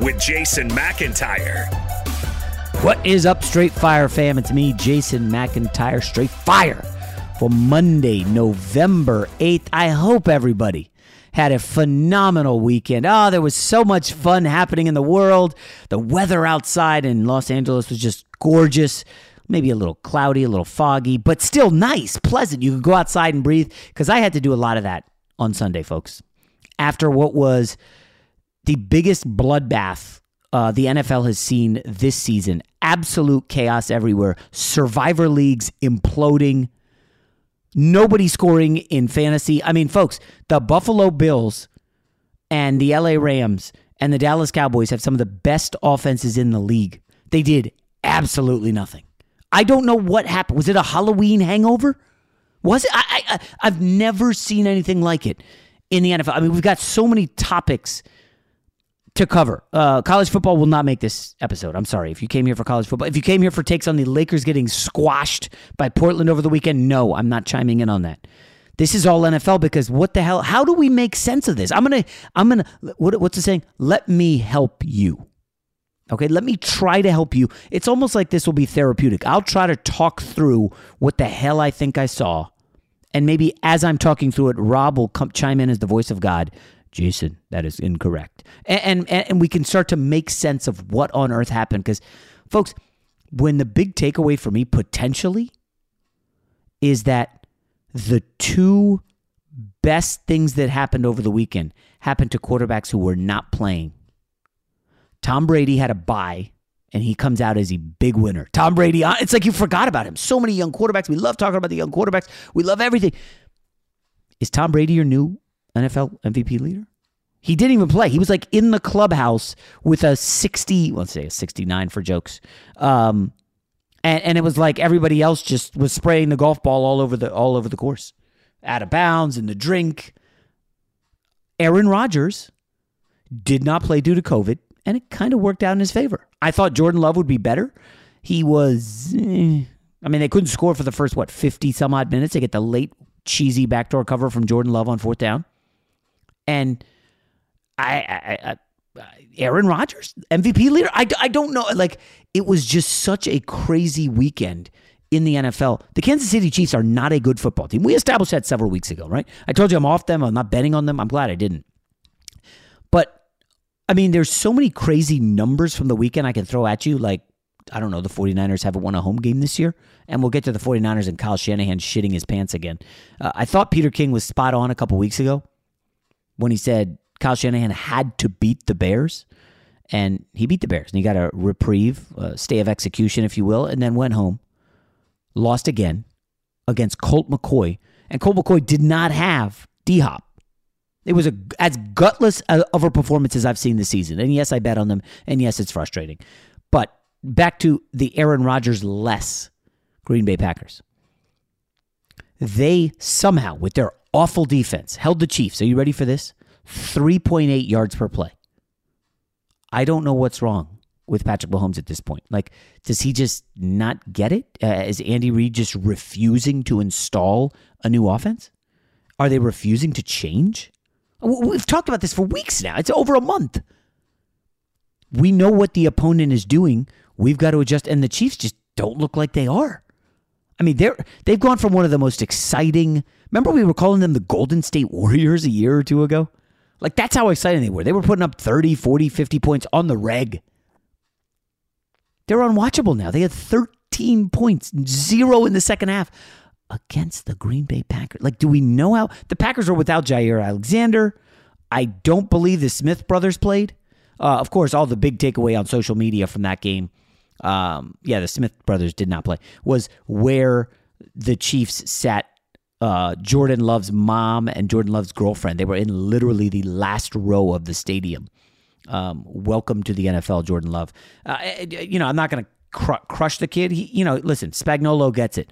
with Jason McIntyre. What is up, Straight Fire fam? It's me, Jason McIntyre, Straight Fire for Monday, November 8th. I hope everybody had a phenomenal weekend. Oh, there was so much fun happening in the world. The weather outside in Los Angeles was just gorgeous. Maybe a little cloudy, a little foggy, but still nice, pleasant. You could go outside and breathe because I had to do a lot of that on Sunday, folks. After what was the biggest bloodbath uh, the NFL has seen this season. Absolute chaos everywhere. Survivor leagues imploding. Nobody scoring in fantasy. I mean, folks, the Buffalo Bills and the LA Rams and the Dallas Cowboys have some of the best offenses in the league. They did absolutely nothing. I don't know what happened. Was it a Halloween hangover? Was it? I, I, I've never seen anything like it in the NFL. I mean, we've got so many topics to cover. Uh, college football will not make this episode. I'm sorry. If you came here for college football, if you came here for takes on the Lakers getting squashed by Portland over the weekend, no, I'm not chiming in on that. This is all NFL because what the hell? How do we make sense of this? I'm gonna, I'm gonna. What, what's the saying? Let me help you. Okay, let me try to help you. It's almost like this will be therapeutic. I'll try to talk through what the hell I think I saw. And maybe as I'm talking through it, Rob will come, chime in as the voice of God Jason, that is incorrect. And, and, and we can start to make sense of what on earth happened. Because, folks, when the big takeaway for me potentially is that the two best things that happened over the weekend happened to quarterbacks who were not playing. Tom Brady had a bye and he comes out as a big winner. Tom Brady, uh, it's like you forgot about him. So many young quarterbacks. We love talking about the young quarterbacks. We love everything. Is Tom Brady your new NFL MVP leader? He didn't even play. He was like in the clubhouse with a 60, let's say a 69 for jokes. Um, and, and it was like everybody else just was spraying the golf ball all over the all over the course. Out of bounds in the drink. Aaron Rodgers did not play due to COVID, and it kind of worked out in his favor. I thought Jordan Love would be better. He was eh, I mean, they couldn't score for the first what, 50 some odd minutes. They get the late cheesy backdoor cover from Jordan Love on fourth down. And I, I, I Aaron Rodgers, MVP leader. I, I don't know. Like, it was just such a crazy weekend in the NFL. The Kansas City Chiefs are not a good football team. We established that several weeks ago, right? I told you I'm off them. I'm not betting on them. I'm glad I didn't. But, I mean, there's so many crazy numbers from the weekend I can throw at you. Like, I don't know, the 49ers haven't won a home game this year. And we'll get to the 49ers and Kyle Shanahan shitting his pants again. Uh, I thought Peter King was spot on a couple weeks ago when he said Kyle Shanahan had to beat the Bears, and he beat the Bears, and he got a reprieve, a stay of execution, if you will, and then went home, lost again against Colt McCoy, and Colt McCoy did not have D Hop. It was a as gutless of a performance as I've seen this season, and yes, I bet on them, and yes, it's frustrating. But back to the Aaron Rodgers less Green Bay Packers. They somehow, with their awful defense, held the Chiefs. Are you ready for this? 3.8 yards per play. I don't know what's wrong with Patrick Mahomes at this point. Like, does he just not get it? Uh, is Andy Reid just refusing to install a new offense? Are they refusing to change? We've talked about this for weeks now. It's over a month. We know what the opponent is doing. We've got to adjust, and the Chiefs just don't look like they are. I mean, they're they've gone from one of the most exciting. Remember, we were calling them the Golden State Warriors a year or two ago. Like that's how exciting they were. They were putting up 30, 40, 50 points on the reg. They're unwatchable now. They had 13 points, zero in the second half against the Green Bay Packers. Like, do we know how the Packers are without Jaire Alexander? I don't believe the Smith brothers played. Uh, of course, all the big takeaway on social media from that game, um, yeah, the Smith brothers did not play, was where the Chiefs sat uh, Jordan Love's mom and Jordan Love's girlfriend. They were in literally the last row of the stadium. Um, welcome to the NFL, Jordan Love. Uh, eh, eh, you know, I'm not going to cr- crush the kid. He, you know, listen, Spagnuolo gets it.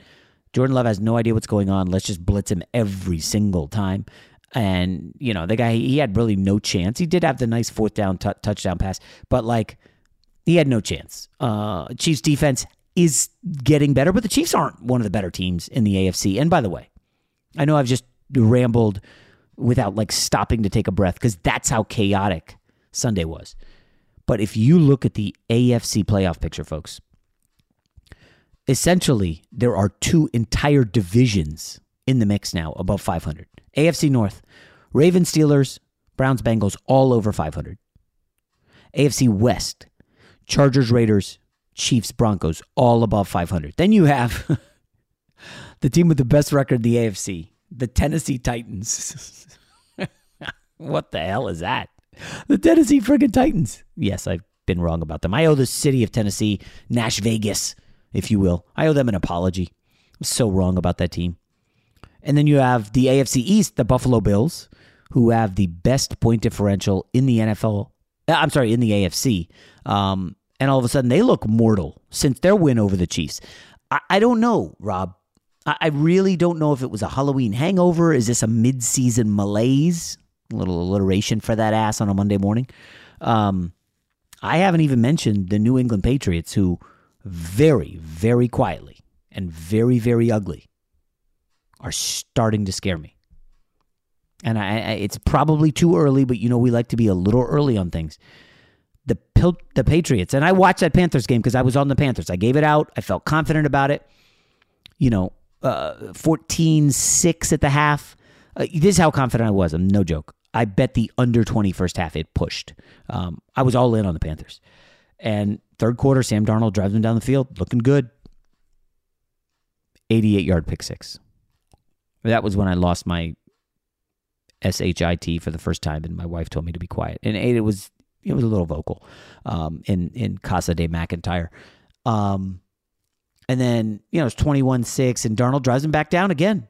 Jordan Love has no idea what's going on. Let's just blitz him every single time. And you know, the guy he had really no chance. He did have the nice fourth down t- touchdown pass, but like he had no chance. Uh, Chiefs defense is getting better, but the Chiefs aren't one of the better teams in the AFC. And by the way, I know I've just rambled without like stopping to take a breath because that's how chaotic Sunday was. But if you look at the AFC playoff picture, folks, essentially there are two entire divisions in the mix now above 500. AFC North, Ravens, Steelers, Browns, Bengals, all over 500. AFC West, Chargers, Raiders, Chiefs, Broncos, all above 500. Then you have the team with the best record the AFC, the Tennessee Titans. what the hell is that? The Tennessee friggin' Titans. Yes, I've been wrong about them. I owe the city of Tennessee, Nash Vegas, if you will. I owe them an apology. I'm so wrong about that team. And then you have the AFC East, the Buffalo Bills, who have the best point differential in the NFL. Uh, I'm sorry, in the AFC. Um, and all of a sudden, they look mortal since their win over the Chiefs. I, I don't know, Rob. I really don't know if it was a Halloween hangover. Is this a mid-season malaise? A little alliteration for that ass on a Monday morning. Um, I haven't even mentioned the New England Patriots, who very, very quietly and very, very ugly are starting to scare me. And I, I, it's probably too early, but you know we like to be a little early on things. The the Patriots, and I watched that Panthers game because I was on the Panthers. I gave it out. I felt confident about it. You know, uh, 14 6 at the half. Uh, this is how confident I was. I'm no joke. I bet the under 20 first half it pushed. Um, I was all in on the Panthers. And third quarter, Sam Darnold drives them down the field, looking good. 88 yard pick six. That was when I lost my SHIT for the first time, and my wife told me to be quiet. And it was it was a little vocal um, in in Casa de McIntyre. Um, and then, you know, it's 21 6, and Darnold drives him back down again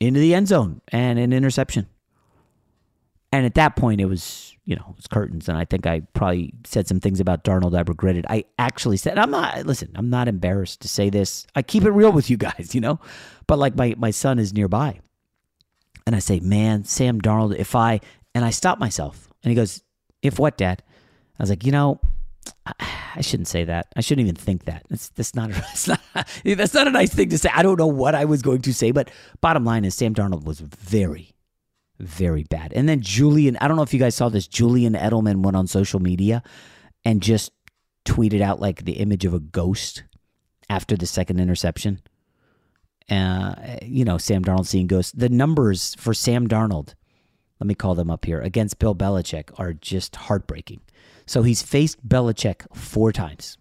into the end zone and an interception. And at that point, it was, you know, it was curtains. And I think I probably said some things about Darnold I regretted. I actually said, I'm not, listen, I'm not embarrassed to say this. I keep it real with you guys, you know? But like my, my son is nearby. And I say, man, Sam Darnold, if I, and I stop myself. And he goes, if what, dad? I was like, you know, I shouldn't say that. I shouldn't even think that. That's that's not, that's not that's not a nice thing to say. I don't know what I was going to say, but bottom line is Sam Darnold was very, very bad. And then Julian, I don't know if you guys saw this. Julian Edelman went on social media and just tweeted out like the image of a ghost after the second interception. Uh, you know, Sam Darnold seeing ghosts. The numbers for Sam Darnold, let me call them up here, against Bill Belichick are just heartbreaking. So he's faced Belichick four times.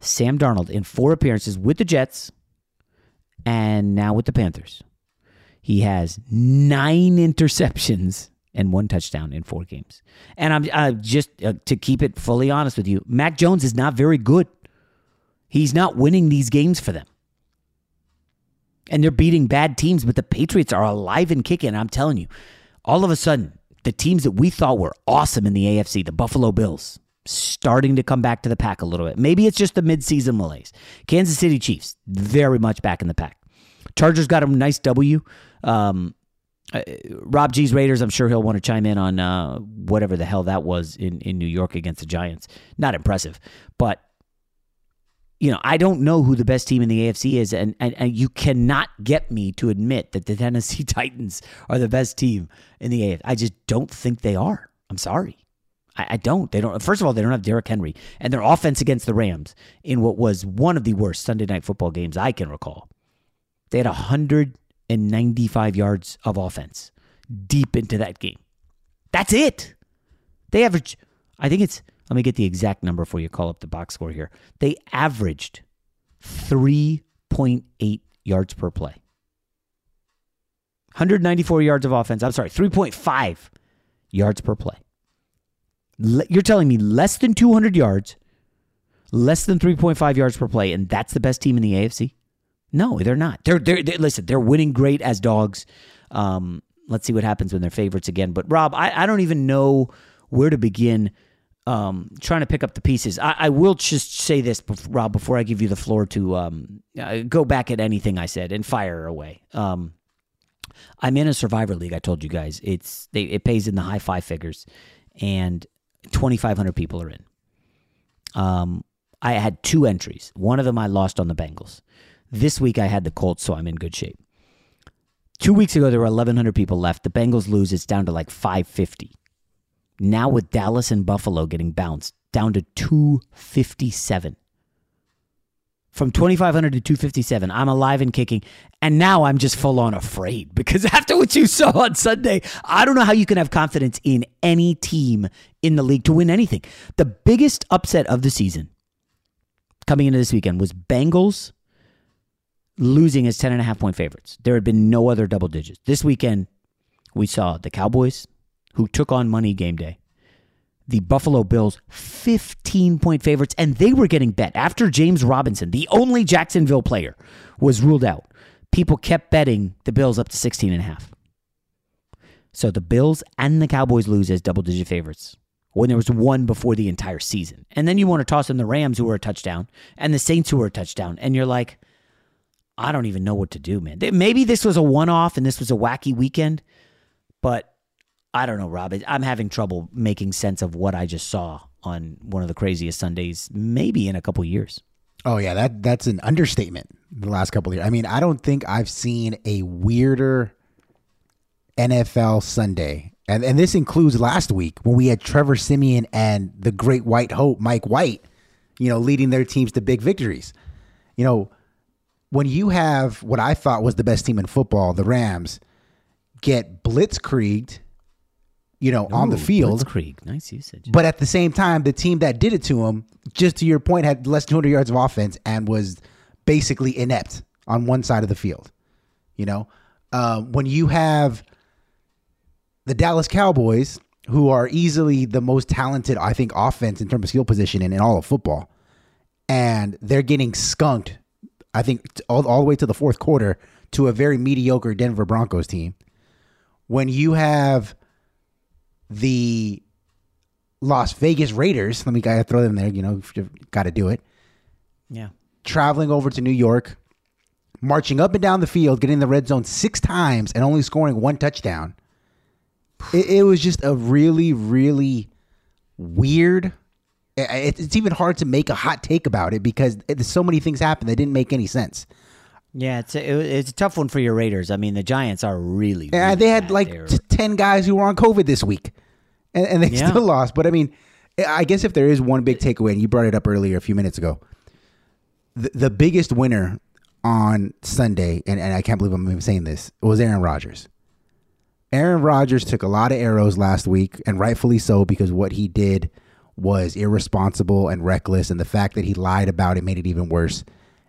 Sam Darnold in four appearances with the Jets and now with the Panthers. He has nine interceptions and one touchdown in four games. And I'm just uh, to keep it fully honest with you, Mac Jones is not very good. He's not winning these games for them. And they're beating bad teams, but the Patriots are alive and kicking. I'm telling you, all of a sudden, the teams that we thought were awesome in the AFC, the Buffalo Bills, starting to come back to the pack a little bit. Maybe it's just the midseason malaise. Kansas City Chiefs, very much back in the pack. Chargers got a nice W. Um, uh, Rob G's Raiders, I'm sure he'll want to chime in on uh, whatever the hell that was in, in New York against the Giants. Not impressive, but you know, I don't know who the best team in the AFC is, and, and, and you cannot get me to admit that the Tennessee Titans are the best team in the AFC. I just don't think they are. I'm sorry. I, I don't. They don't. First of all, they don't have Derrick Henry, and their offense against the Rams in what was one of the worst Sunday night football games I can recall. They had 195 yards of offense deep into that game. That's it. They average, I think it's let me get the exact number for you. Call up the box score here. They averaged 3.8 yards per play. 194 yards of offense. I'm sorry, 3.5 yards per play. You're telling me less than 200 yards, less than 3.5 yards per play, and that's the best team in the AFC? No, they're not. They're, they're, they're listen, they're winning great as dogs. Um, let's see what happens when they're favorites again. But Rob, I, I don't even know where to begin um, trying to pick up the pieces. I, I will just say this, Rob, before I give you the floor to um, uh, go back at anything I said and fire away. Um, I'm in a Survivor League. I told you guys it's they, it pays in the high five figures, and 2,500 people are in. Um, I had two entries. One of them I lost on the Bengals. This week I had the Colts, so I'm in good shape. Two weeks ago there were 1,100 people left. The Bengals lose. It's down to like 550. Now with Dallas and Buffalo getting bounced down to 257. From 2,500 to 257, I'm alive and kicking. And now I'm just full on afraid because after what you saw on Sunday, I don't know how you can have confidence in any team in the league to win anything. The biggest upset of the season coming into this weekend was Bengals losing as 10.5 point favorites. There had been no other double digits. This weekend, we saw the Cowboys, who took on money game day. The Buffalo Bills, 15 point favorites, and they were getting bet. After James Robinson, the only Jacksonville player, was ruled out, people kept betting the Bills up to 16 and a half. So the Bills and the Cowboys lose as double digit favorites when there was one before the entire season. And then you want to toss in the Rams, who were a touchdown, and the Saints, who were a touchdown. And you're like, I don't even know what to do, man. Maybe this was a one off and this was a wacky weekend, but I don't know, Rob. I'm having trouble making sense of what I just saw on one of the craziest Sundays, maybe in a couple years. Oh yeah, that that's an understatement. The last couple of years. I mean, I don't think I've seen a weirder NFL Sunday, and and this includes last week when we had Trevor Siemian and the Great White Hope, Mike White, you know, leading their teams to big victories. You know, when you have what I thought was the best team in football, the Rams, get blitzkrieged you know, Ooh, on the field. Blitzkrieg, nice usage. But at the same time, the team that did it to him, just to your point, had less than 200 yards of offense and was basically inept on one side of the field. You know, uh, when you have the Dallas Cowboys, who are easily the most talented, I think, offense in terms of skill position in, in all of football, and they're getting skunked, I think, all, all the way to the fourth quarter to a very mediocre Denver Broncos team. When you have the Las Vegas Raiders. Let me gotta throw them there. You know, got to do it. Yeah. Traveling over to New York, marching up and down the field, getting the red zone six times, and only scoring one touchdown. It, it was just a really, really weird. It, it's even hard to make a hot take about it because it, so many things happened that didn't make any sense. Yeah, it's a, it- it's a tough one for your Raiders. I mean, the Giants are really. Yeah, really they had bad. like They're- ten guys who were on COVID this week, and, and they Yeah. still lost. But I mean, I guess if there is one big takeaway, and you brought it up earlier a few minutes ago, the, the biggest winner on Sunday, and, and I can't believe I'm even saying this, was Aaron Rodgers. Aaron Rodgers took a lot of arrows last week, and rightfully so, because what he did was irresponsible and reckless, and the fact that he lied about it made it even worse.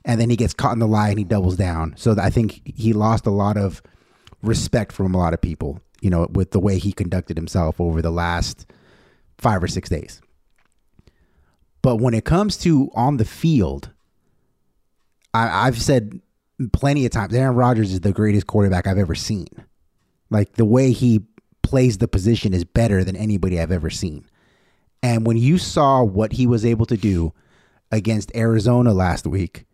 And then he gets caught in the lie and he doubles down. So I think he lost a lot of respect from a lot of people, you know, with the way he conducted himself over the last five or six days. But when it comes to on the field, I, I've said plenty of times Aaron Rodgers is the greatest quarterback I've ever seen. Like the way he plays the position is better than anybody I've ever seen. And when you saw what he was able to do against Arizona last week,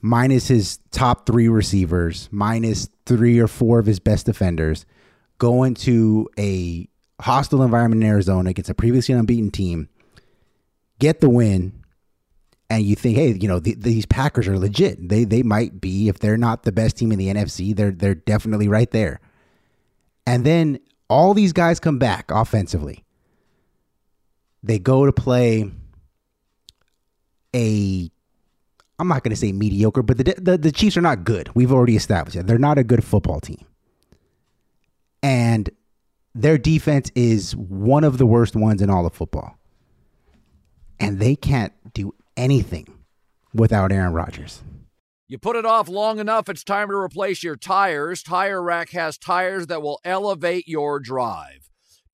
minus his top three receivers, minus three or four of his best defenders, going to a hostile environment in Arizona against a previously unbeaten team, get the win, and you think, hey, you know, th- these Packers are legit. They they might be if they're not the best team in the NFC, they're they're definitely right there. And then all these guys come back offensively. They go to play a I'm not going to say mediocre, but the, the the Chiefs are not good. We've already established that. They're not a good football team. And their defense is one of the worst ones in all of football. And they can't do anything without Aaron Rodgers. You put it off long enough, it's time to replace your tires. Tire Rack has tires that will elevate your drive.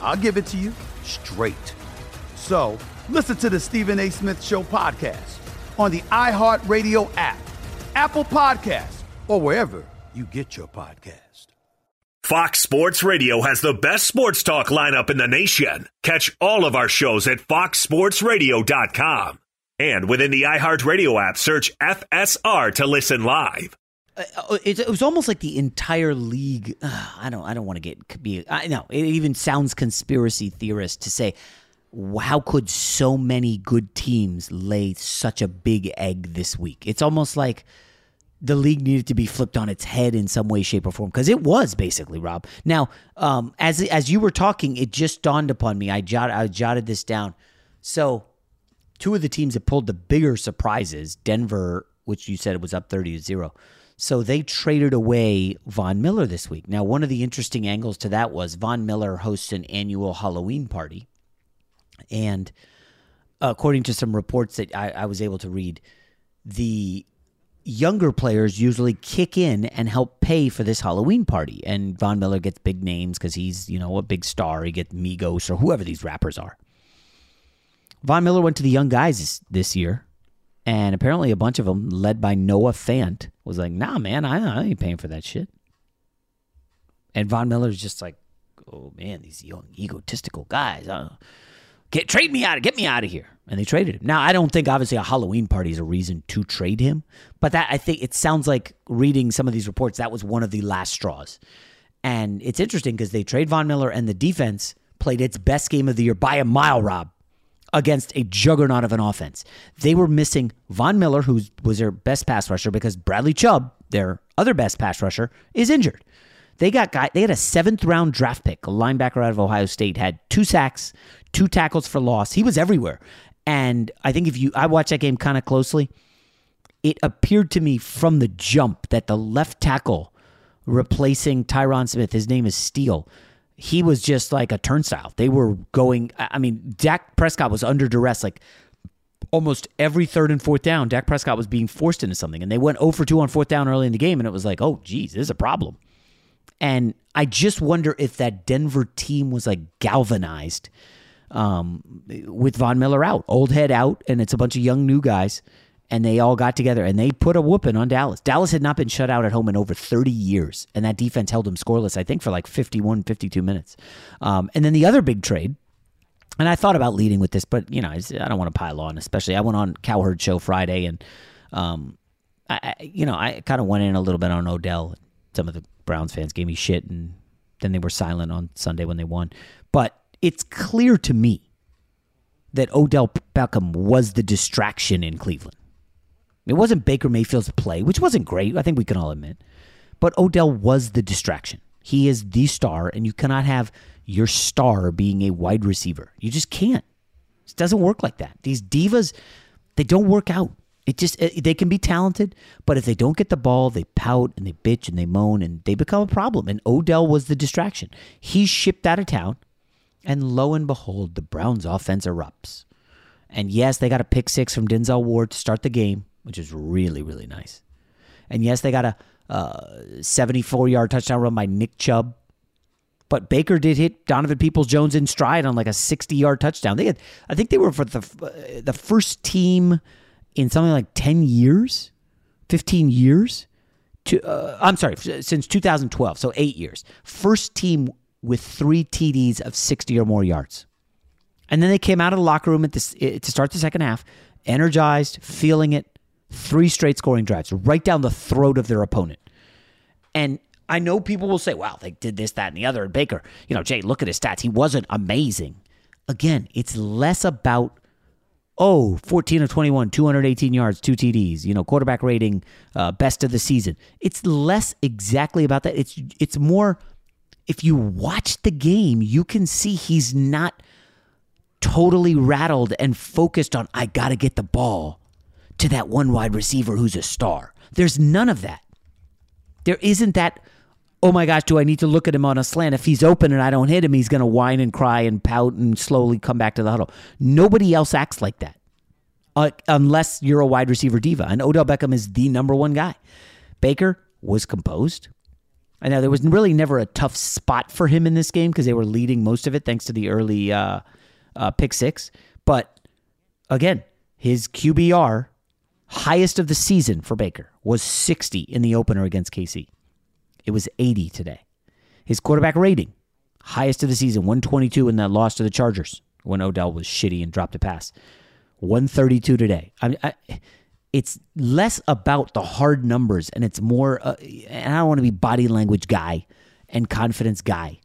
I'll give it to you straight. So listen to the Stephen A. Smith Show podcast on the iHeartRadio app, Apple Podcasts, or wherever you get your podcast. Fox Sports Radio has the best sports talk lineup in the nation. Catch all of our shows at foxsportsradio.com. And within the iHeartRadio app, search FSR to listen live. Uh, it, it was almost like the entire league. Uh, I don't. I don't want to get be. I know it even sounds conspiracy theorist to say, how could so many good teams lay such a big egg this week? It's almost like the league needed to be flipped on its head in some way, shape, or form because it was basically Rob. Now, um, as as you were talking, it just dawned upon me. I jot I jotted this down. So, two of the teams that pulled the bigger surprises, Denver, which you said was up thirty to zero. So they traded away Von Miller this week. Now, one of the interesting angles to that was Von Miller hosts an annual Halloween party, and according to some reports that I, I was able to read, the younger players usually kick in and help pay for this Halloween party. And Von Miller gets big names because he's, you know, a big star. He gets Migos or whoever these rappers are. Von Miller went to the young guys this, this year, and apparently a bunch of them, led by Noah Fant, was like, nah, man, I, I ain't paying for that shit. And Von Miller's just like, oh, man, these young egotistical guys. Uh, get trade me out, get me out of here. And they traded him. Now, I don't think obviously a Halloween party is a reason to trade him, but that I think it sounds like reading some of these reports that was one of the last straws. And it's interesting because they trade Von Miller and the defense played its best game of the year by a mile, Rob, against a juggernaut of an offense. They were missing Von Miller, who was their best pass rusher, because Bradley Chubb, their other best pass rusher, is injured. They got guy. They had a seventh round draft pick, a linebacker out of Ohio State, had two sacks, two tackles for loss. He was everywhere. And I think if you, I watched that game kind of closely, it appeared to me from the jump that the left tackle replacing Tyron Smith, his name is Steele, he was just like a turnstile. They were going, I mean, Dak Prescott was under duress like almost every third and fourth down. Dak Prescott was being forced into something, and they went 0 for 2 on fourth down early in the game, and it was like, oh, geez, this is a problem. And I just wonder if that Denver team was like galvanized um, with Von Miller out, old head out, and it's a bunch of young new guys, and they all got together and they put a whooping on Dallas. Dallas had not been shut out at home in over 30 years, and that defense held them scoreless, I think, for like 51, 52 minutes. Um, and then the other big trade, and I thought about leading with this, but you know, I don't want to pile on, especially I went on Cowherd Show Friday, and um, I, you know, I kind of went in a little bit on Odell. Some of the Browns fans gave me shit, and then they were silent on Sunday when they won. But it's clear to me that Odell Beckham was the distraction in Cleveland. It wasn't Baker Mayfield's play, which wasn't great, I think we can all admit. But Odell was the distraction. He is the star, and you cannot have your star being a wide receiver. You just can't. It doesn't work like that. These divas, they don't work out. It just they can be talented, but if they don't get the ball, they pout and they bitch and they moan and they become a problem. And Odell was the distraction. He's shipped out of town. And lo and behold, the Browns offense erupts. And yes, they got a pick six from Denzel Ward to start the game, which is really, really nice. And yes, they got a uh, 74 yard touchdown run by Nick Chubb. But Baker did hit Donovan Peoples Jones in stride on like a 60 yard touchdown. They had, I think they were for the, uh, the first team in something like 10 years, 15 years. To, uh, I'm sorry, since 2012, so eight years. First team with three TDs of 60 or more yards. And then they came out of the locker room at this, to start the second half, energized, feeling it, three straight scoring drives right down the throat of their opponent. And I know people will say, wow, they did this, that, and the other. And Baker, you know, Jay, look at his stats. He wasn't amazing. Again, it's less about, oh, 14 of 21, 218 yards, two TDs, you know, quarterback rating, uh, best of the season. It's less exactly about that. It's it's more if you watch the game, you can see he's not totally rattled and focused on, I got to get the ball to that one wide receiver who's a star. There's none of that. There isn't that oh my gosh, do I need to look at him on a slant? If he's open and I don't hit him, he's going to whine and cry and pout and slowly come back to the huddle. Nobody else acts like that uh, unless you're a wide receiver diva. And Odell Beckham is the number one guy. Baker was composed. I know there was really never a tough spot for him in this game because they were leading most of it thanks to the early uh, uh, pick six. But again, his QBR, highest of the season for Baker, was 60 in the opener against KC. It was 80 today. His quarterback rating, highest of the season, 122 in that loss to the Chargers when Odell was shitty and dropped a pass. 132 today. I, mean, I it's less about the hard numbers and it's more uh, and I don't want to be body language guy and confidence guy.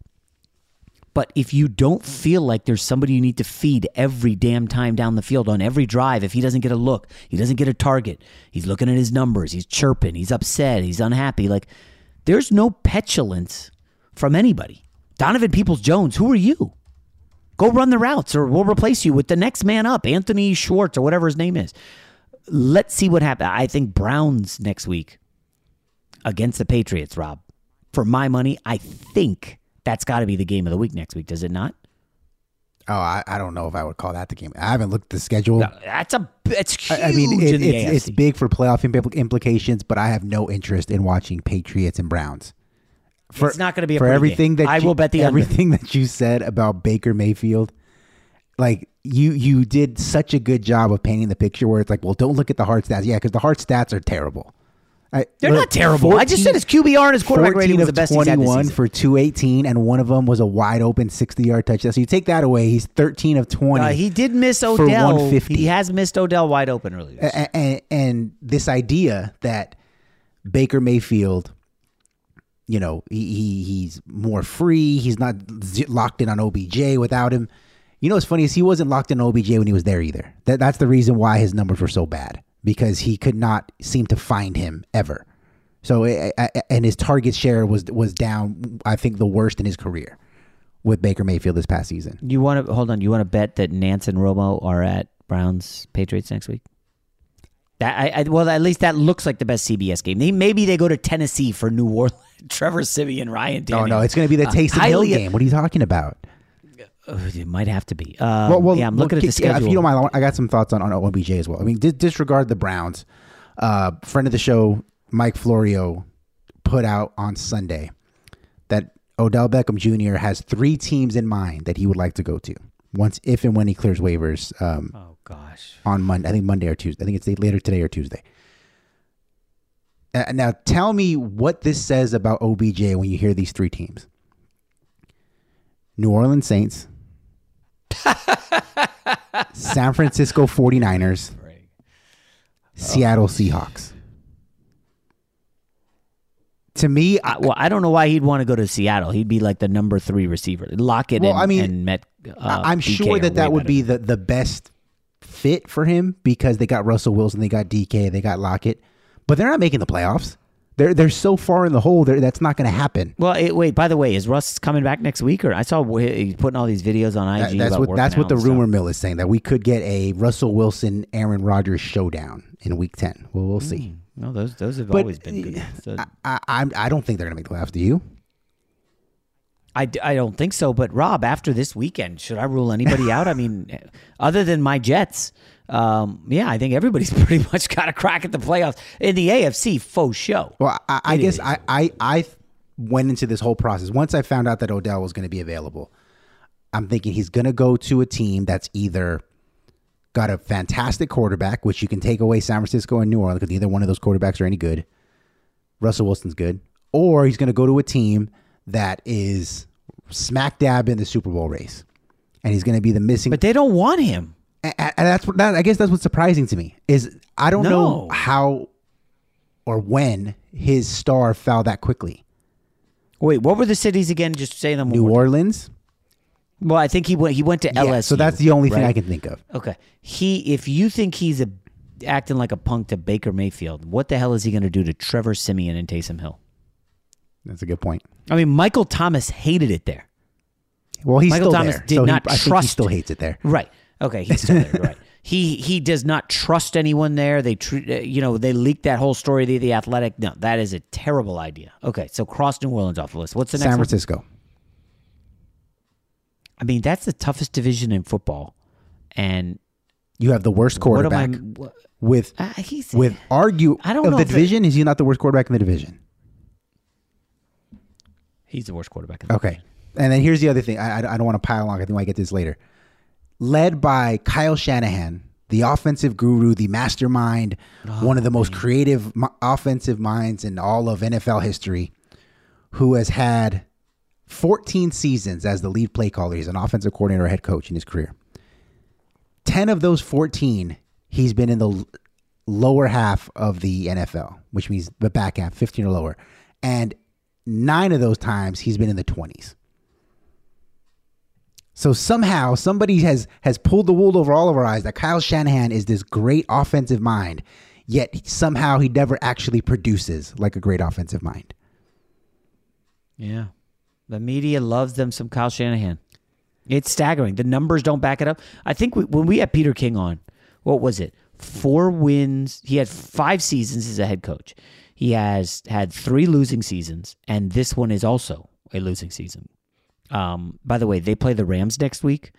But if you don't feel like there's somebody you need to feed every damn time down the field on every drive, if he doesn't get a look, he doesn't get a target, he's looking at his numbers, he's chirping, he's upset, he's unhappy, like there's no petulance from anybody. Donovan Peoples Jones, who are you? Go run the routes, or we'll replace you with the next man up, Anthony Schwartz, or whatever his name is. Let's see what happens. I think Browns next week against the Patriots, Rob. For my money, I think that's got to be the game of the week next week, does it not? Oh, I, I don't know if I would call that the game. I haven't looked at the schedule. No, that's a it's huge. I, I mean, it, in the it's, it's big for playoff impl- implications, but I have no interest in watching Patriots and Browns. For, It's not gonna be a for everything game. that I you- will bet the under. everything that you said about Baker Mayfield. Like you, you did such a good job of painting the picture where it's like, well, don't look at the hard stats. Yeah, because the hard stats are terrible. I, They're not terrible. I just said his QBR and his quarterback rating was the best he's had this 21 for 218, and one of them was a wide open 60 yard touchdown. So you take that away, he's 13 of 20. Uh, he did miss Odell. 150. He has missed Odell wide open earlier. A- and, and this idea that Baker Mayfield, you know, he, he he's more free. He's not z- locked in on OBJ without him. You know, what's funny is he wasn't locked in on OBJ when he was there either. That that's the reason why his numbers were so bad because he could not seem to find him ever. So and his target share was was down. I think the worst in his career with Baker Mayfield this past season. You want to hold on? You want to bet that Nance and Romo are at Browns Patriots next week? That I, I well, at least that looks like the best CBS game. They, maybe they go to Tennessee for New Orleans. Trevor Siemian, Ryan. Oh no, it's going to be the Uh, Taysom Hill game. What are you talking about? It might have to be. Um, yeah, I'm looking at the schedule. If you don't mind, I I got some thoughts on, on OBJ as well. I mean, dis- disregard the Browns. Uh, friend of the show, Mike Florio, put out on Sunday that Odell Beckham Jr. has three teams in mind that he would like to go to once, if and when he clears waivers. Um, oh gosh, on Monday, I think Monday or Tuesday. I think it's later today or Tuesday. Uh, now, tell me what this says about OBJ when you hear these three teams: New Orleans Saints, San Francisco 49ers, Seattle Seahawks. To me, I, well, I don't know why he'd want to go to Seattle. He'd be like the number three receiver. Lockett Well, and, I mean, and Met. Uh, I'm DK sure that that would better. be the, the best fit for him because they got Russell Wilson, they got DK, they got Lockett, but they're not making the playoffs. They're they're so far in the hole. That's not going to happen. Well, it, wait. By the way, is Russ coming back next week? Or I saw he's putting all these videos on IG. That- that's what that's what the rumor mill is saying that we could get a Russell Wilson Aaron Rodgers showdown in Week Ten. Well, we'll see. Hmm. No, those those have But, always been good. So- I, I I'm- I don't think they're going to make the playoffs. Do you? I don't think so. But Rob, after this weekend, should I rule anybody out? I mean, other than my Jets, um, yeah, I think everybody's pretty much got a crack at the playoffs in the AFC. Faux show. Well, I, I guess. I, I I went into this whole process once I found out that Odell was going to be available. I'm thinking he's going to go to a team that's either got a fantastic quarterback, which you can take away San Francisco and New Orleans because neither one of those quarterbacks are any good. Russell Wilson's good, or he's going to go to a team that is smack dab in the Super Bowl race, and he's going to be the missing. But they don't want him. And, and that's what that, I guess that's what's surprising to me is I don't know how or when his star fell that quickly. Wait, what were the cities again? Just say them. New. Orleans. Well, I think he went. He went to Yeah, LSU. so that's the only thing? I can think of. Okay, he. If you think he's a acting like a punk to Baker Mayfield, what the hell is he going to do to Trevor Siemian and Taysom Hill? That's a good point. I mean, Michael Thomas hated it there. Well, he's Michael still Thomas there, did so he- not I think he trust. still hates it there. Right. Okay, he's still there. Right. He he does not trust anyone there. They tr- uh, you know they leaked that whole story to the Athletic. No, that is a terrible idea. Okay, so cross New Orleans off the list. What's the next San one? Francisco. I mean, that's the toughest division in football, and You have the worst I- quarterback what- with Uh, he's- with argue I don't of know the division. is he not the worst quarterback in the division? he's the worst quarterback. In the Okay. And then here's the other thing. I, I, I don't want to pile on. I think might get this later. Led by Kyle Shanahan, the offensive guru, the mastermind, oh, one of the most creative mo- offensive minds in all of NFL history, who has had 14 seasons as the lead play caller. He's an offensive coordinator, or head coach in his career. 10 of those 14, he's been in the l- lower half of the NFL, which means the back half, 15 or lower. And nine of those times, he's been in the 20s. So somehow somebody has has pulled the wool over all of our eyes that Kyle Shanahan is this great offensive mind, yet somehow he never actually produces like a great offensive mind. Yeah. The media loves them some Kyle Shanahan. It's staggering. The numbers don't back it up. I think we, when we had Peter King on, what was it? Four wins. He had five seasons as a head coach. He has had three losing seasons, and this one is also a losing season. Um, by the way, they play the Rams next week.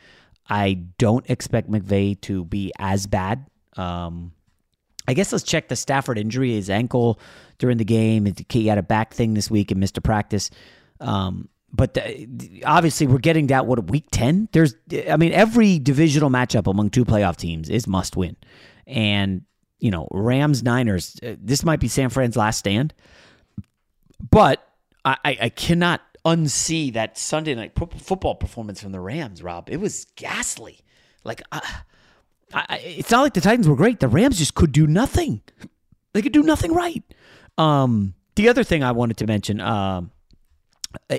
I don't expect McVay to be as bad. Um, I guess let's check the Stafford injury, his ankle during the game. He had a back thing this week and missed a practice. Um, but the, obviously, we're getting that what week ten. There's, I mean, every divisional matchup among two playoff teams is must win, and you know, Rams Niners. uh, This might be San Fran's last stand, but I, I, I cannot unsee that Sunday night pro- football performance from the Rams. Rob, it was ghastly. Like, I, I, it's not like the Titans were great. The Rams just could do nothing. They could do nothing right. Um, the other thing I wanted to mention um,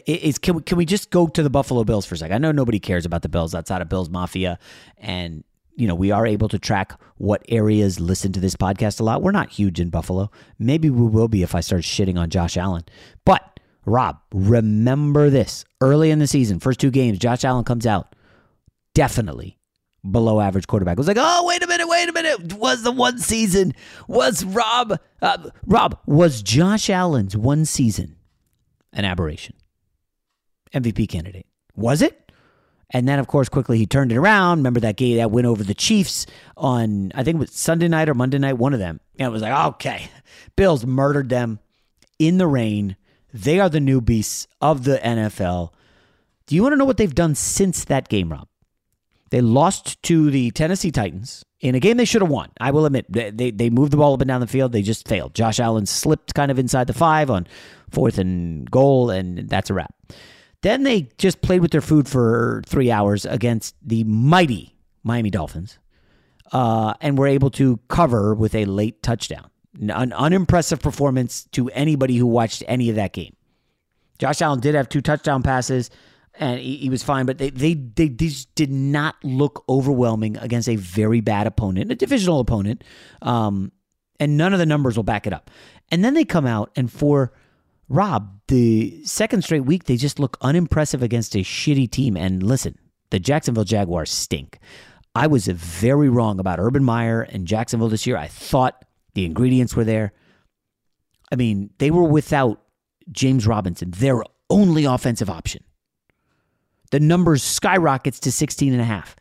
is can we can we just go to the Buffalo Bills for a second? I know nobody cares about the Bills outside of Bills Mafia, and you know we are able to track what areas listen to this podcast a lot. We're not huge in Buffalo. Maybe we will be if I start shitting on Josh Allen. But Rob, remember this: early in the season, first two games, Josh Allen comes out definitely below average quarterback. It was like, oh, wait a minute, wait a minute. Was the one season, was Rob, uh, Rob, was Josh Allen's one season an aberration? MVP candidate. Was it? And then, of course, quickly he turned it around. Remember that game, that win over the Chiefs on, I think it was Sunday night or Monday night, one of them. And it was like, okay, Bills murdered them in the rain. They are the new beasts of the NFL. Do you want to know what they've done since that game, Rob? They lost to the Tennessee Titans in a game they should have won. I will admit they, they they moved the ball up and down the field. They just failed. Josh Allen slipped kind of inside the five on fourth and goal, and that's a wrap. Then they just played with their food for three hours against the mighty Miami Dolphins, uh, and were able to cover with a late touchdown. An unimpressive performance to anybody who watched any of that game. Josh Allen did have two touchdown passes and he, he was fine, but they, they they just did not look overwhelming against a very bad opponent, a divisional opponent. Um, and none of the numbers will back it up. And then they come out and for Rob, the second straight week, they just look unimpressive against a shitty team. And listen, the Jacksonville Jaguars stink. I was very wrong about Urban Meyer and Jacksonville this year. I thought the ingredients were there. I mean, they were without James Robinson, their only offensive option. The numbers skyrockets to 16 and a half.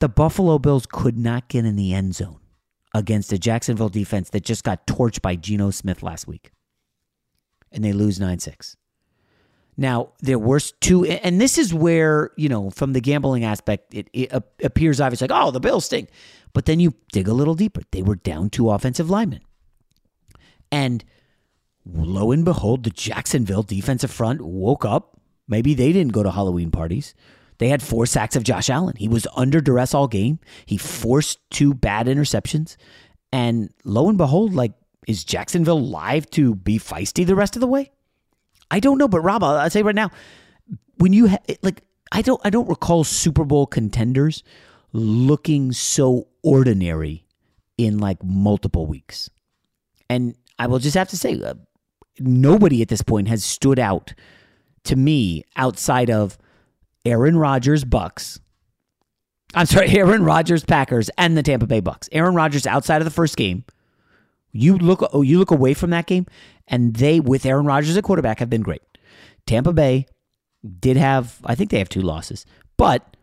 The Buffalo Bills could not get in the end zone against a Jacksonville defense that just got torched by Geno Smith last week. And they lose 9 6. Now, there were two, and this is where, you know, from the gambling aspect, it, it appears obvious like, oh, the Bills stink. But then you dig a little deeper. They were down two offensive linemen. And lo and behold, the Jacksonville defensive front woke up. Maybe they didn't go to Halloween parties. They had four sacks of Josh Allen. He was under duress all game. He forced two bad interceptions. And lo and behold, like, is Jacksonville live to be feisty the rest of the way? I don't know, but Rob, I'll, I'll say right now, when you ha- like, I don't, I don't recall Super Bowl contenders looking so ordinary in like multiple weeks. And I will just have to say, uh, nobody at this point has stood out to me outside of Aaron Rodgers Bucks. I'm sorry, Aaron Rodgers, Packers, and the Tampa Bay Bucks. Aaron Rodgers outside of the first game. You look oh, you look away from that game, and they with Aaron Rodgers at quarterback have been great. Tampa Bay did have, I think they have two losses, but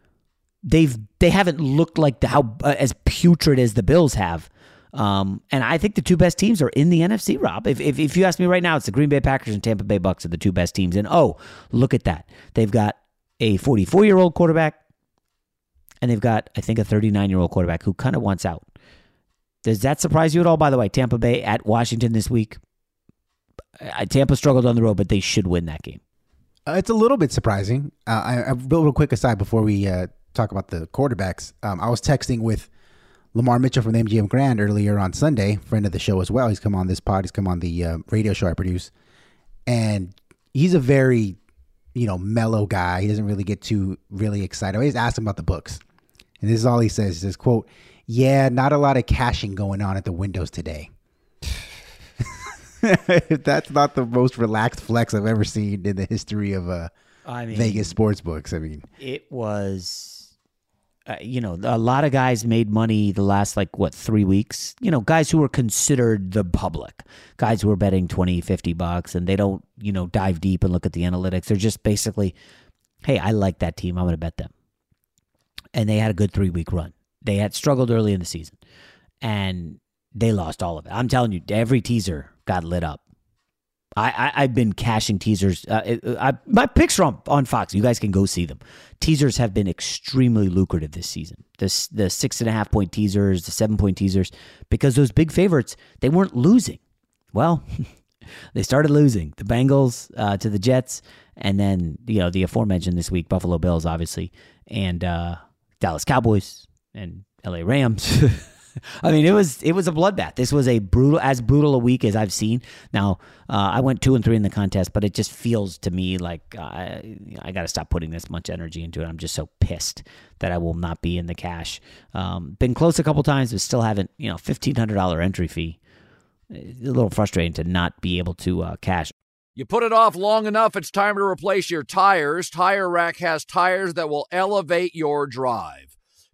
they've they haven't looked like the, how uh, as putrid as the Bills have. Um, and I think the two best teams are in the NFC. Rob, if, if if you ask me right now, it's the Green Bay Packers and Tampa Bay Bucks are the two best teams. And oh, look at that, they've got a 44 year old quarterback, and they've got I think a 39 year old quarterback who kind of wants out. Does that surprise you at all? By the way, Tampa Bay at Washington this week. Uh, Tampa struggled on the road, but they should win that game. Uh, it's a little bit surprising. Uh, I, I real quick aside before we uh, talk about the quarterbacks. Um, I was texting with Lamar Mitchell from the MGM Grand earlier on Sunday, friend of the show as well. He's come on this pod. He's come on the uh, radio show I produce, and he's a very, you know, mellow guy. He doesn't really get too really excited. I just asked him about the books, and this is all he says. He says, "quote Yeah, not a lot of cashing going on at the windows today." That's not the most relaxed flex I've ever seen in the history of uh, I mean, Vegas sports books. I mean, it was, uh, you know, a lot of guys made money the last like what three weeks. You know, guys who were considered the public, guys who were betting 20, 50 bucks, and they don't, you know, dive deep and look at the analytics. They're just basically, hey, I like that team. I'm going to bet them. And they had a good three week run. They had struggled early in the season, and they lost all of it. I'm telling you, every teaser got lit up. I, I have been cashing teasers. Uh, I, my picks are on, on Fox. You guys can go see them. Teasers have been extremely lucrative this season. The the six and a half point teasers, the seven point teasers, because those big favorites they weren't losing. Well, they started losing. The Bengals uh, to the Jets, and then you know the aforementioned this week Buffalo Bills, obviously, and uh, Dallas Cowboys and L.A. Rams. I mean, it was it was a bloodbath. This was a brutal, as brutal a week as I've seen. Now, uh, I went two and three in the contest, but it just feels to me like uh, I got to stop putting this much energy into it. I'm just so pissed that I will not be in the cash. Um, been close a couple times, but still haven't. You know, fifteen hundred dollar entry fee. It's a little frustrating to not be able to uh, cash. You put it off long enough, it's time to replace your tires. Tire Rack has tires that will elevate your drive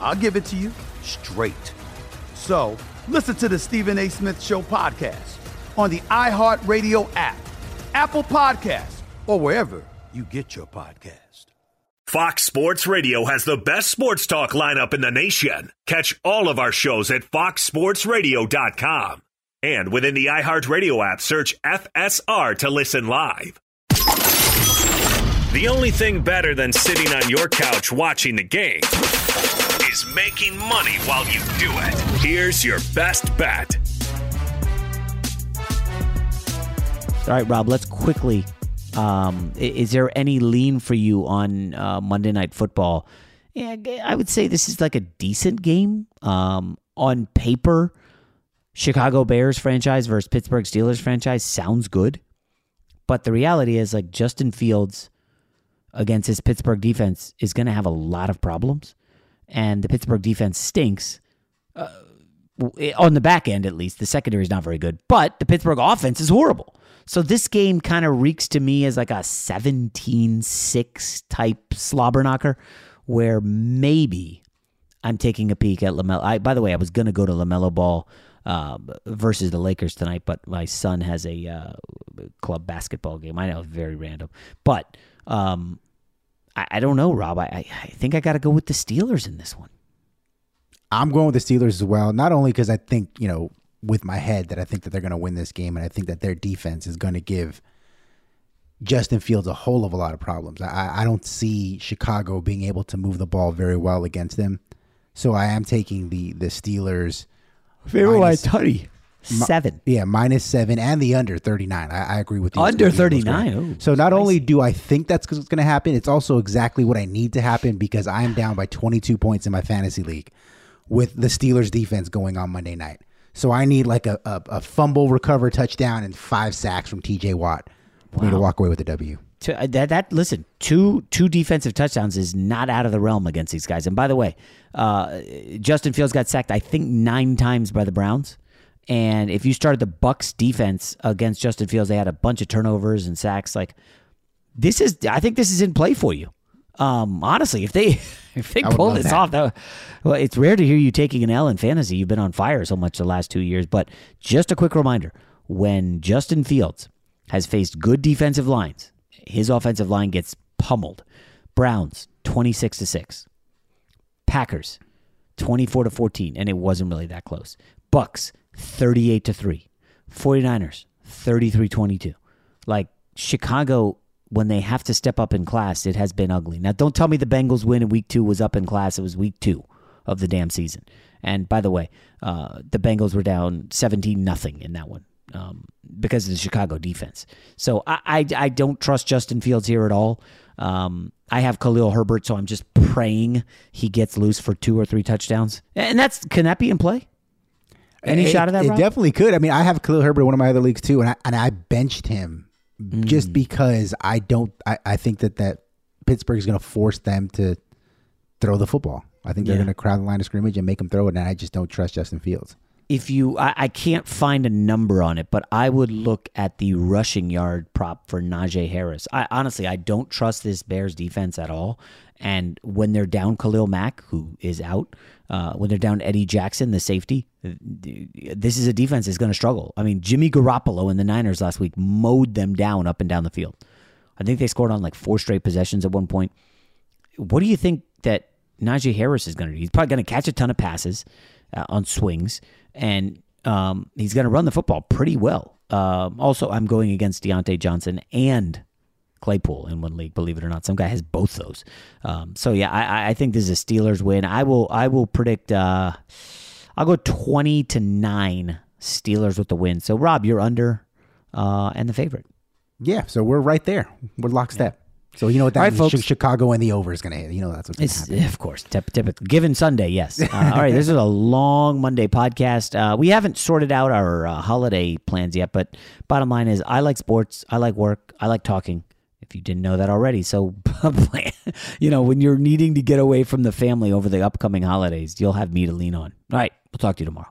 I'll give it to you straight. So listen to the Stephen A. Smith Show podcast on the iHeartRadio app, Apple Podcasts, or wherever you get your podcast. Fox Sports Radio has the best sports talk lineup in the nation. Catch all of our shows at foxsportsradio.com. And within the iHeartRadio app, search FSR to listen live. The only thing better than sitting on your couch watching the game is making money while you do it. Here's your best bet. All right, Rob, let's quickly. Um, is there any lean for you on uh, Monday Night Football? Yeah, I would say this is like a decent game. Um, on paper, Chicago Bears franchise versus Pittsburgh Steelers franchise sounds good. But the reality is, like, Justin Fields against his Pittsburgh defense is going to have a lot of problems. And the Pittsburgh defense stinks uh, on the back end, at least. The secondary is not very good. But the Pittsburgh offense is horrible. So this game kind of reeks to me as like a 17 6 type slobber knocker where maybe I'm taking a peek at LaMelo. I, by the way, I was going to go to LaMelo Ball uh, versus the Lakers tonight, but my son has a uh, club basketball game. I know, it's very random. But um, I, I don't know, Rob. I, I think I got to go with the Steelers in this one. I'm going with the Steelers as well. Not only because I think, you know, with my head that I think that they're going to win this game, and I think that their defense is going to give Justin Fields a whole of a lot of problems. I, I don't see Chicago being able to move the ball very well against them. So I am taking the the Steelers. Favorite minus- Tutty. Mi- Seven. yeah, minus seven, and the under thirty nine. I, I agree with you. Under It's gonna be a close 39? game. Ooh, so not only do I think that's what's going to happen, it's also exactly what I need to happen because I am down by twenty two points in my fantasy league with the Steelers defense going on Monday night. So I need like a, a, a fumble, recover, touchdown, and five sacks from T.J. Watt for me to walk away with a W. To, uh, that that listen, two two defensive touchdowns is not out of the realm against these guys. And by the way, uh, Justin Fields got sacked I think nine times by the Browns. And if you started the Bucks defense against Justin Fields, they had a bunch of turnovers and sacks. Like this is, I think this is in play for you. Um, honestly, if they if they pull this that. off, that, well, it's rare to hear you taking an L in fantasy. You've been on fire so much the last two years. But just a quick reminder: when Justin Fields has faced good defensive lines, his offensive line gets pummeled. Browns twenty six to six, Packers twenty four to fourteen, and it wasn't really that close. Bucks thirty eight to three, 49ers 33-22. Like Chicago when they have to step up in class, it has been ugly. Now, don't tell me the Bengals win in week two was up in class. It was week two of the damn season. And by the way, uh, the Bengals were down 17 nothing in that one um, because of the Chicago defense. So I, I, I don't trust Justin Fields here at all. Um, I have Khalil Herbert, so I'm just praying he gets loose for two or three touchdowns. And that's can that be in play? Any It- shot of that? It Rob? definitely could. I mean, I have Khalil Herbert in one of my other leagues too, and I and I benched him Mm. just because I don't. I, I think that that Pittsburgh is going to force them to throw the football. I think they're Yeah. going to crowd the line of scrimmage and make them throw it, and I just don't trust Justin Fields. If you I, I can't find a number on it, but I would look at the rushing yard prop for Najee Harris. I honestly I don't trust this Bears defense at all. And when they're down Khalil Mack, who is out, uh, when they're down Eddie Jackson, the safety, this is a defense that's going to struggle. I mean, Jimmy Garoppolo in the Niners last week mowed them down up and down the field. I think they scored on like four straight possessions at one point. What do you think that Najee Harris is going to do? He's probably going to catch a ton of passes uh, on swings, and um, he's going to run the football pretty well. Um, also, I'm going against Diontae Johnson and Claypool in one league. Believe it or not, some guy has both those. Um, so yeah, I, I think this is a Steelers win. I will I will predict. Uh, I'll go twenty to nine Steelers with the win. So Rob, you're under uh, and the favorite. Yeah, so we're right there. We're lockstep. So you know what that All right, means? folks. Chicago and the over is going to hit. You know that's what's going to happen. of course, tip, tip, given Sunday, yes. Uh, all right, this is a long Monday podcast. Uh, we haven't sorted out our uh, holiday plans yet, but bottom line is, I like sports, I like work, I like talking. If you didn't know that already, so. You know, when you're needing to get away from the family over the upcoming holidays, you'll have me to lean on. All right, we'll talk to you tomorrow.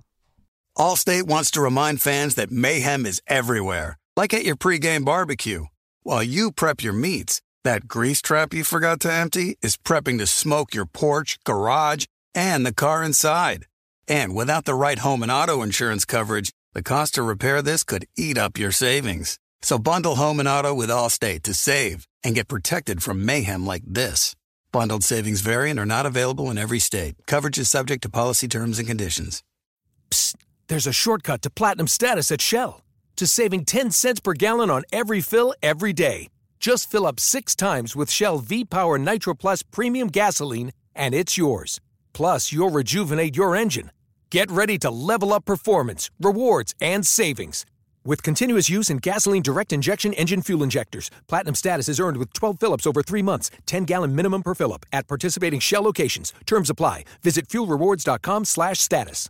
Allstate wants to remind fans that mayhem is everywhere, like at your pregame barbecue. While you prep your meats, that grease trap you forgot to empty is prepping to smoke your porch, garage, and the car inside. And without the right home and auto insurance coverage, the cost to repair this could eat up your savings. So bundle home and auto with Allstate to save and get protected from mayhem like this. Bundled savings variant are not available in every state. Coverage is subject to policy terms and conditions. Psst, there's a shortcut to platinum status at Shell to saving 10 cents per gallon on every fill every day. Just fill up six times with Shell V Power Nitro Plus Premium Gasoline, and it's yours. Plus, you'll rejuvenate your engine. Get ready to level up performance, rewards, and savings. With continuous use in gasoline direct injection engine fuel injectors, platinum status is earned with 12 fill-ups over three months, 10 gallon minimum per fill-up at participating Shell locations. Terms apply. Visit fuelrewards.com slash status.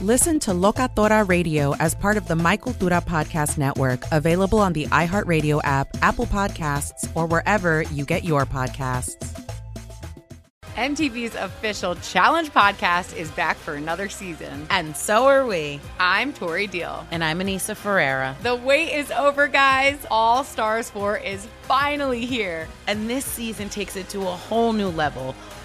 Listen to Locatora Radio as part of the My Cultura Podcast Network, available on the iHeartRadio app, Apple Podcasts, or wherever you get your podcasts. MTV's official Challenge podcast is back for another season. And so are we. I'm Tori Deal. And I'm Aneesa Ferreira. The wait is over, guys. All Stars 4 is finally here. And this season takes it to a whole new level.